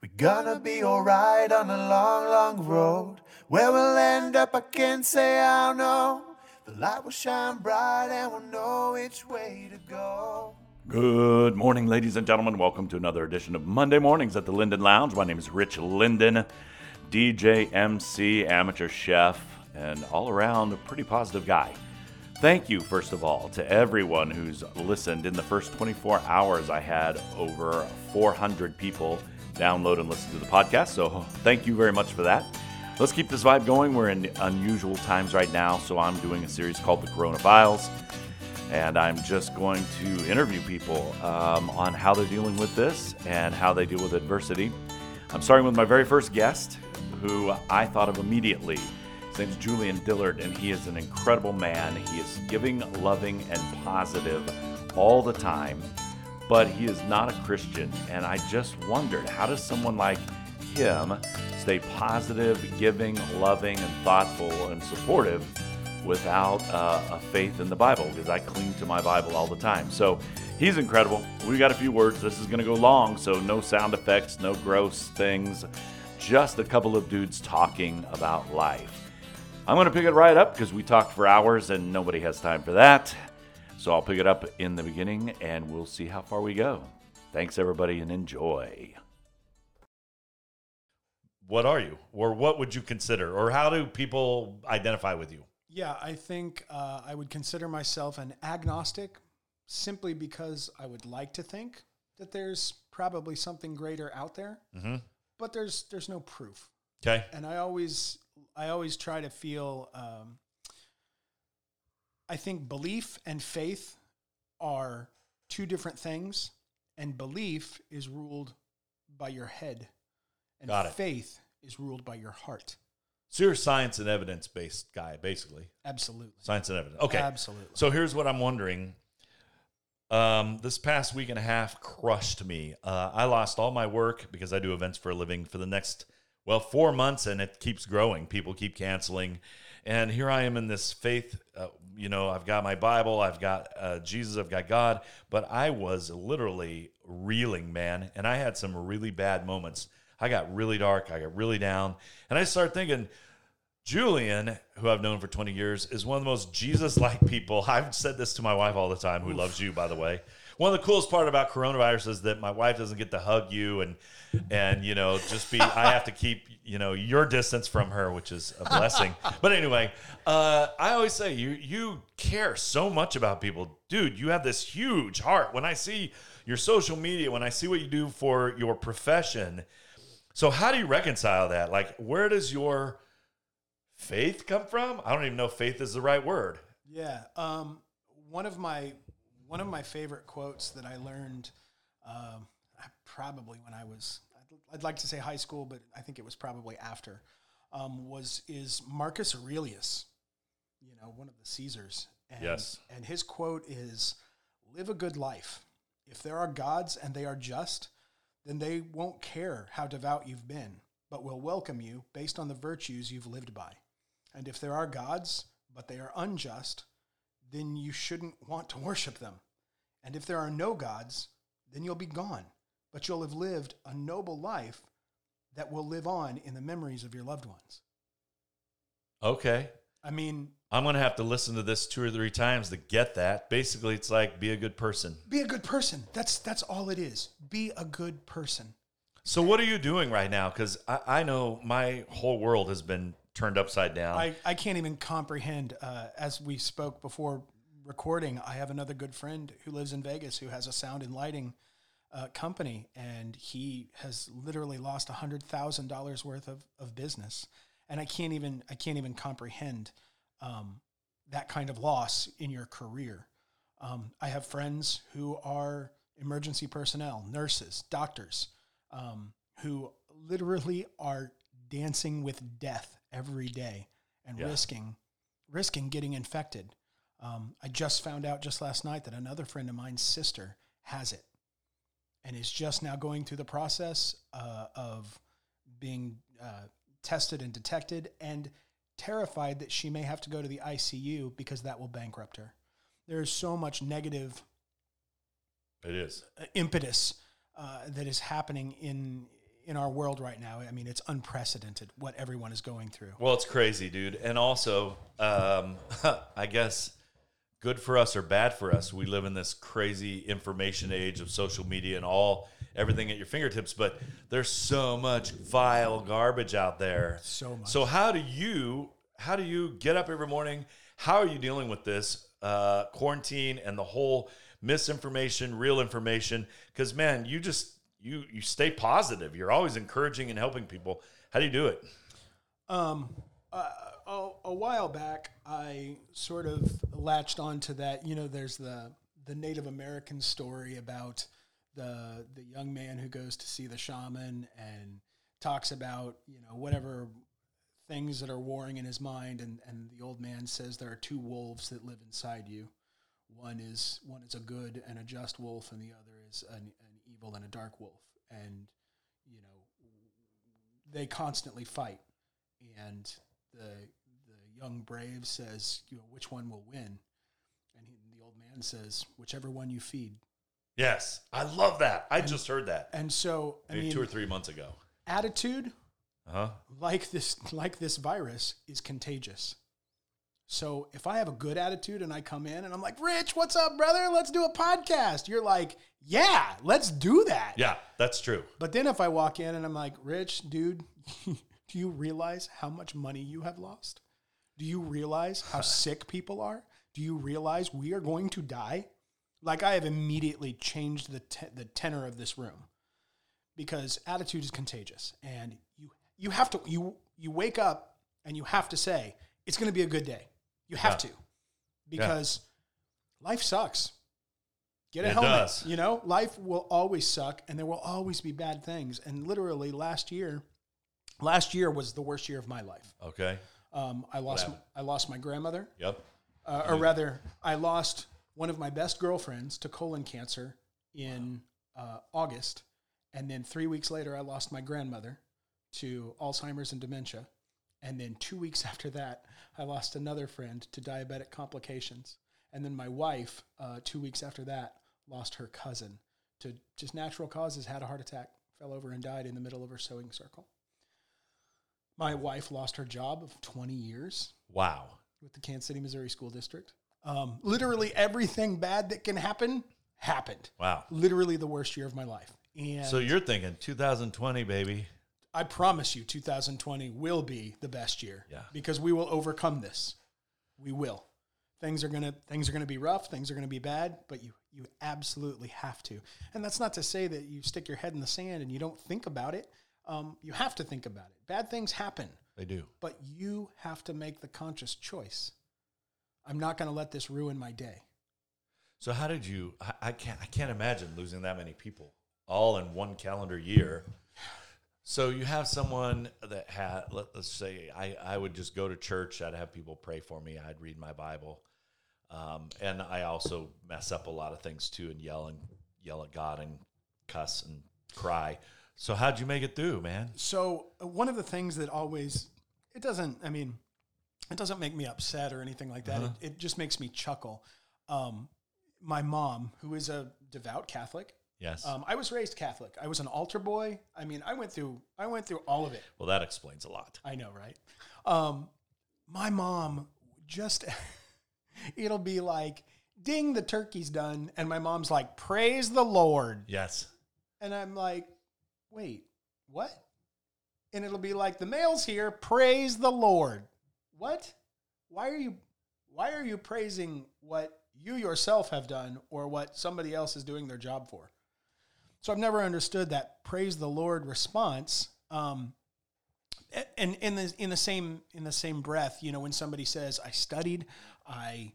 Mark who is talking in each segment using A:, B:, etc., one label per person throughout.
A: We're gonna be alright on a long, long road. Where we'll end up, I can't say I know. The light will shine bright and we'll know which way to go.
B: Good morning, ladies and gentlemen. Welcome to another edition of Monday Mornings at the Linden Lounge. My name is Rich Linden, DJ, MC, amateur chef, and all around a pretty positive guy. Thank you, first of all, to everyone who's listened. In the first 24 hours, I had over 400 people download and listen to the podcast. So thank you very much for that. Let's keep this vibe going. We're in unusual times right now, so I'm doing a series called The Corona Files. And I'm just going to interview people um, on how they're dealing with this and how they deal with adversity. I'm starting with my very first guest, who I thought of immediately. His name's Julian Dillard, and he is an incredible man. He is giving, loving, and positive all the time, but he is not a Christian. And I just wondered how does someone like him stay positive, giving, loving, and thoughtful and supportive without uh, a faith in the Bible? Because I cling to my Bible all the time. So he's incredible. We got a few words. This is going to go long, so no sound effects, no gross things, just a couple of dudes talking about life. I'm going to pick it right up because we talked for hours and nobody has time for that. So I'll pick it up in the beginning and we'll see how far we go. Thanks, everybody, and enjoy.
C: What are you? Or what would you consider? Or how do people identify with you?
D: Yeah, I think uh, I would consider myself an agnostic simply because I would like to think that there's probably something greater out there,
C: Mm-hmm.
D: but there's there's no proof.
C: Okay.
D: And I always I always try to feel. Um, I think belief and faith are two different things, and belief is ruled by your head, and
C: Got it.
D: faith is ruled by your heart.
C: So you're a science and evidence based guy, basically.
D: Absolutely.
C: Science and evidence. Okay.
D: Absolutely.
C: So here's what I'm wondering. Um, this past week and a half crushed me. Uh, I lost all my work because I do events for a living for the next, well, four months, and it keeps growing. People keep canceling. And here I am in this faith. Uh, you know, I've got my Bible, I've got uh, Jesus, I've got God, but I was literally reeling, man. And I had some really bad moments. I got really dark, I got really down. And I started thinking, Julian, who I've known for 20 years, is one of the most Jesus like people. I've said this to my wife all the time, who loves you, by the way. One of the coolest part about coronavirus is that my wife doesn't get to hug you and and you know just be I have to keep you know your distance from her, which is a blessing. but anyway, uh, I always say you you care so much about people, dude. You have this huge heart. When I see your social media, when I see what you do for your profession, so how do you reconcile that? Like, where does your faith come from? I don't even know faith is the right word.
D: Yeah. Um, one of my one of my favorite quotes that I learned um, probably when I was I'd, I'd like to say high school, but I think it was probably after um, was is Marcus Aurelius, you know, one of the Caesars. And,
C: Yes.
D: And his quote is, "Live a good life. If there are gods and they are just, then they won't care how devout you've been, but will welcome you based on the virtues you've lived by. And if there are gods, but they are unjust, then you shouldn't want to worship them. And if there are no gods, then you'll be gone, but you'll have lived a noble life that will live on in the memories of your loved ones.
C: Okay.
D: I mean,
C: I'm going to have to listen to this two or three times to get that. Basically, it's like be a good person.
D: be a good person. That's that's all it is. Be a good person.
C: So, what are you doing right now? Because I, I know my whole world has been turned upside down.
D: I, I can't even comprehend. Uh, as we spoke before recording, I have another good friend who lives in Vegas who has a sound and lighting uh, company, and he has literally lost hundred thousand dollars worth of, of business. And I can't even I can't even comprehend um, that kind of loss in your career. Um, I have friends who are emergency personnel, nurses, doctors, um, who literally are dancing with death every day and
C: Yeah.
D: risking risking getting infected. Um, I just found out just last night that another friend of mine's sister has it and is just now going through the process uh, of being uh, tested and detected and terrified that she may have to go to the ICU because that will bankrupt her. There's so much negative
C: it is.
D: impetus uh, that is happening in in our world right now. I mean, it's unprecedented what everyone is going through.
C: Well, it's crazy, dude. And also, um, I guess good for us or bad for us. We live in this crazy information age of social media and all everything at your fingertips, but there's so much vile garbage out there.
D: So much.
C: So how do you how do you get up every morning? How are you dealing with this uh, quarantine and the whole misinformation, real information? Because man, you just you you stay positive. You're always encouraging and helping people. How do you do it?
D: Um, uh, a, a while back, I sort of latched onto that. You know, there's the the Native American story about the the young man who goes to see the shaman and talks about you know whatever things that are warring in his mind, and and the old man says there are two wolves that live inside you. One is one is a good and a just wolf, and the other is an, evil and a dark wolf. And you know, they constantly fight and the the young brave says, you know, which one will win? And he, the old man says, whichever one you feed.
C: Yes, I love that. I just heard that
D: And so, I
C: maybe
D: mean,
C: two or three months ago.
D: attitude
C: Uh huh.
D: like this like this virus is contagious. So if I have a good attitude and I come in and I'm like, Rich, what's up, brother? Let's do a podcast. You're like, yeah, let's do that.
C: Yeah, that's true.
D: But then if I walk in and I'm like, Rich, dude, do you realize how much money you have lost? Do you realize how sick people are? Do you realize we are going to die? Like I have immediately changed the te- the tenor of this room because attitude is contagious, and you you have to you you wake up and you have to say it's going to be a good day. You have
C: Yeah.
D: to because life sucks. Get a
C: It
D: helmet.
C: does.
D: You know, life will always suck, and there will always be bad things. And literally, last year, last year was the worst year of my life.
C: Okay.
D: Um, I lost
C: happened?
D: I lost my grandmother,
C: Yep.
D: uh, or rather, I lost one of my best girlfriends to colon cancer in uh, August, and then three weeks later, I lost my grandmother to Alzheimer's and dementia, and then two weeks after that, I lost another friend to diabetic complications, and then my wife, uh, two weeks after that, lost her cousin to just natural causes, had a heart attack, fell over and died in the middle of her sewing circle. My wife lost her job of 20 years
C: Wow.
D: with the Kansas City, Missouri School District. Um, literally everything bad that can happen happened.
C: Wow.
D: Literally the worst year of my life. And
C: So you're thinking 2020, baby.
D: I promise you, 2020 will be the best year.
C: Yeah.
D: Because we will overcome this. We will. Things are gonna things are gonna be rough. Things are gonna be bad. But you you absolutely have to. And that's not to say that you stick your head in the sand and you don't think about it. Um, you have to think about it. Bad things happen.
C: They do.
D: but you have to make the conscious choice. I'm not going to let this ruin my day.
C: So how did you? I, I can't. I can't imagine losing that many people all in one calendar year. So you have someone that had. Let, let's say I, I would just go to church. I'd have people pray for me. I'd read my Bible, um, and I also mess up a lot of things too, and yell and yell at God and cuss and cry. So how'd you make it through, man?
D: So, uh, one of the things that always, it doesn't, I mean, it doesn't make me upset or anything like that. It, it just makes me chuckle. Um, my mom, who is a devout Catholic,
C: Yes.
D: um, I was raised Catholic. I was an altar boy. I mean, I went through, I went through all of it.
C: well, that explains a lot.
D: I know, right? Um, my mom just, it'll be like, ding, the turkey's done. And my mom's like, praise the Lord.
C: Yes.
D: And I'm like, wait, what? And it'll be like, the mail's here, praise the Lord. What? Why are you why are you praising what you yourself have done or what somebody else is doing their job for? So I've never understood that praise the Lord response. Um, and in the in the same in the same breath, you know, when somebody says, "I studied, I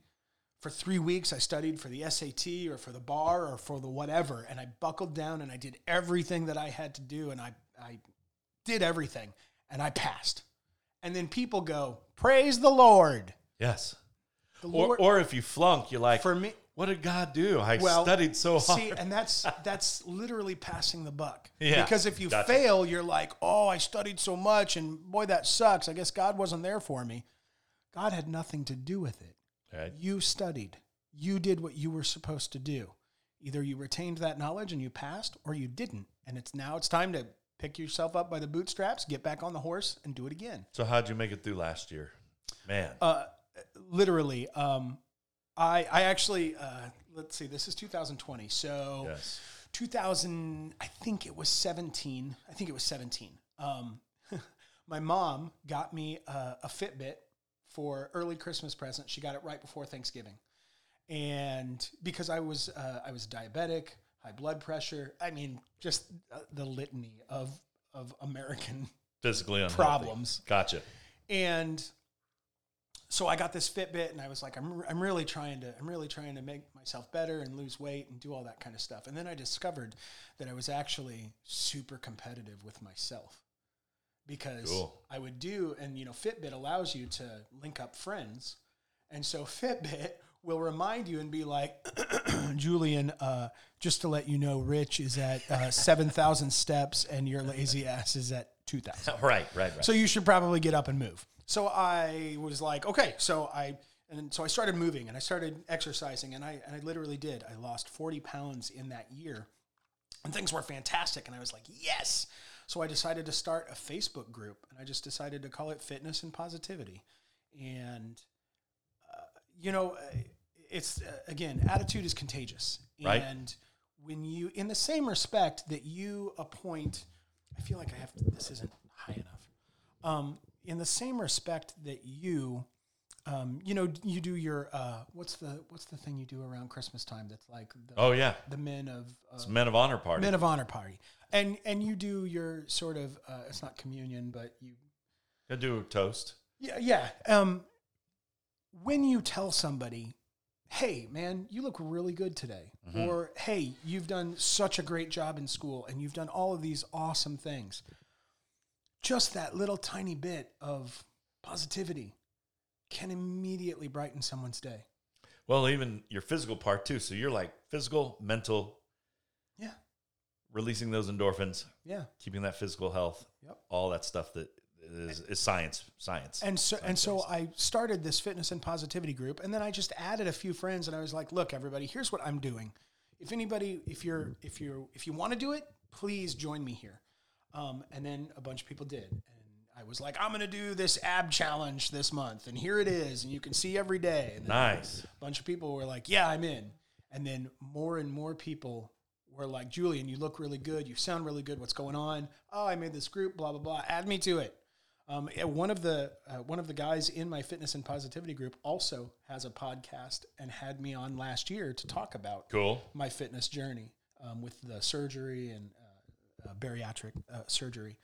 D: for three weeks I studied for the SAT or for the bar or for the whatever, and I buckled down and I did everything that I had to do, and I I did everything, and I passed." And then people go, "Praise the Lord."
C: Yes.
D: The
C: Or, or if you flunk, you're like,
D: for me.
C: What did God do? I
D: Well,
C: studied so hard.
D: See, and that's that's literally passing the buck.
C: Yeah,
D: Because if you
C: gotcha.
D: fail, you're like, oh, I studied so much, and boy, that sucks. I guess God wasn't there for me. God had nothing to do with it.
C: Right.
D: You studied. You did what you were supposed to do. Either you retained that knowledge and you passed, or you didn't. And it's now it's time to pick yourself up by the bootstraps, get back on the horse, and do it again.
C: So how'd you make it through last year, man?
D: Uh, literally, um, I I actually uh, let's see, this is 2020, so
C: yes.
D: 2000, I think it was 17. I think it was 17. Um, my mom got me a, a Fitbit for early Christmas present. She got it right before Thanksgiving, and because I was uh, I was diabetic, high blood pressure. I mean, just uh, the litany of of American
C: Physically unhealthy.
D: Problems.
C: Gotcha.
D: and so I got this Fitbit, and I was like, I'm, I'm really trying to, I'm really trying to make myself better and lose weight and do all that kind of stuff. And then I discovered that I was actually super competitive with myself because
C: Cool.
D: I would do, and you know, Fitbit allows you to link up friends, and so Fitbit will remind you and be like, Julian, uh, just to let you know, Rich is at uh, seven thousand steps, and your lazy ass is at two thousand.
C: Right, right, right.
D: So you should probably get up and move. So I was like, okay. So I and so I started moving and I started exercising and I and I literally did. I lost 40 pounds in that year. And things were fantastic and I was like, yes. So I decided to start a Facebook group and I just decided to call it Fitness and Positivity. And uh, you know, uh, it's uh, again, attitude is contagious.
C: Right.
D: And when you in the same respect that you appoint I feel like I have to, this isn't high enough. Um, in the same respect that you, um, you know, you do your uh, what's the what's the thing you do around Christmas time? That's like the,
C: oh yeah,
D: the men of uh,
C: it's Men of Honor party.
D: men of honor party, and and you do your sort of uh, it's not communion, but you
C: Gonna do a toast.
D: yeah yeah. Um, when you tell somebody, "Hey, man, you look really good today," or "Hey, you've done such a great job in school, and you've done all of these awesome things," just that little tiny bit of positivity can immediately brighten someone's day.
C: Well, even your physical part too. So you're like physical, mental,
D: Yeah,
C: releasing those endorphins,
D: yeah.
C: keeping that physical health,
D: Yep.
C: all that stuff that is, is science. Science.
D: And so and so
C: Science-based.
D: I started this fitness and positivity group and then I just added a few friends and I was like, look everybody, here's what I'm doing. If anybody if you're if you're if you want to do it, please join me here. Um, and then a bunch of people did. And I was like, I'm going to do this ab challenge this month and here it is and you can see every day. And
C: nice.
D: a bunch of people were like, "Yeah, I'm in." And then more and more people were like, "Julian, you look really good. You sound really good. What's going on?" Oh, I made this group. Blah blah blah. Add me to it. Um, one of the uh, one of the guys in my fitness and positivity group also has a podcast and had me on last year to talk about
C: Cool.
D: my fitness journey um, with the surgery and uh, bariatric uh, surgery.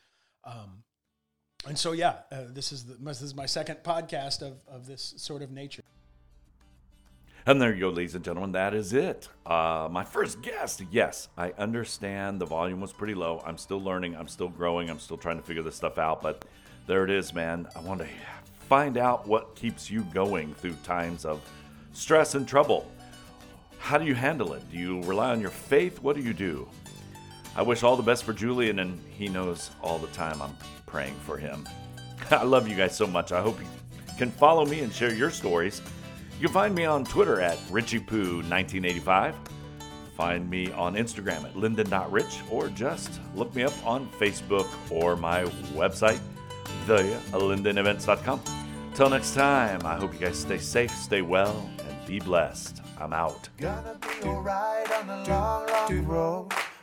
D: Um, and so, yeah, uh, this is the, this is my second podcast of, of this sort of nature.
B: And there you go, ladies and gentlemen. That is it. Uh, my first guest. Yes, I understand the volume was pretty low. I'm still learning. I'm still growing. I'm still trying to figure this stuff out. But there it is, man. I want to find out what keeps you going through times of stress and trouble. How do you handle it? Do you rely on your faith? What do you do? I wish all the best for Julian, and he knows all the time I'm praying for him. I love you guys so much. I hope you can follow me and share your stories. You can find me on Twitter at RichiePoo1985. Find me on Instagram at Linden.Rich, or just look me up on Facebook or my website, TheLindenEvents.com. Till next time, I hope you guys stay safe, stay well, and be blessed. I'm out.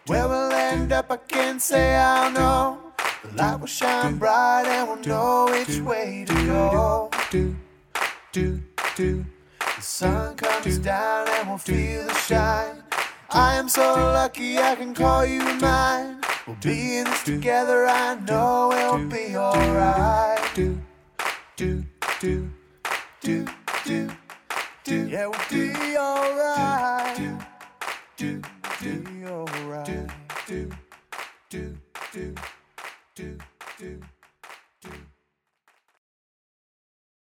A: Gonna be alright on the long, long road. Where we'll end up, I can't say I know. The light will shine bright and we'll know which way to go. Do, do, do. The sun comes down and we'll feel the shine. I am so lucky I can call you mine. We'll be in this together, I know it'll be alright. Do, do, do, do, do, do. Yeah, we'll be alright. Do, do, alright.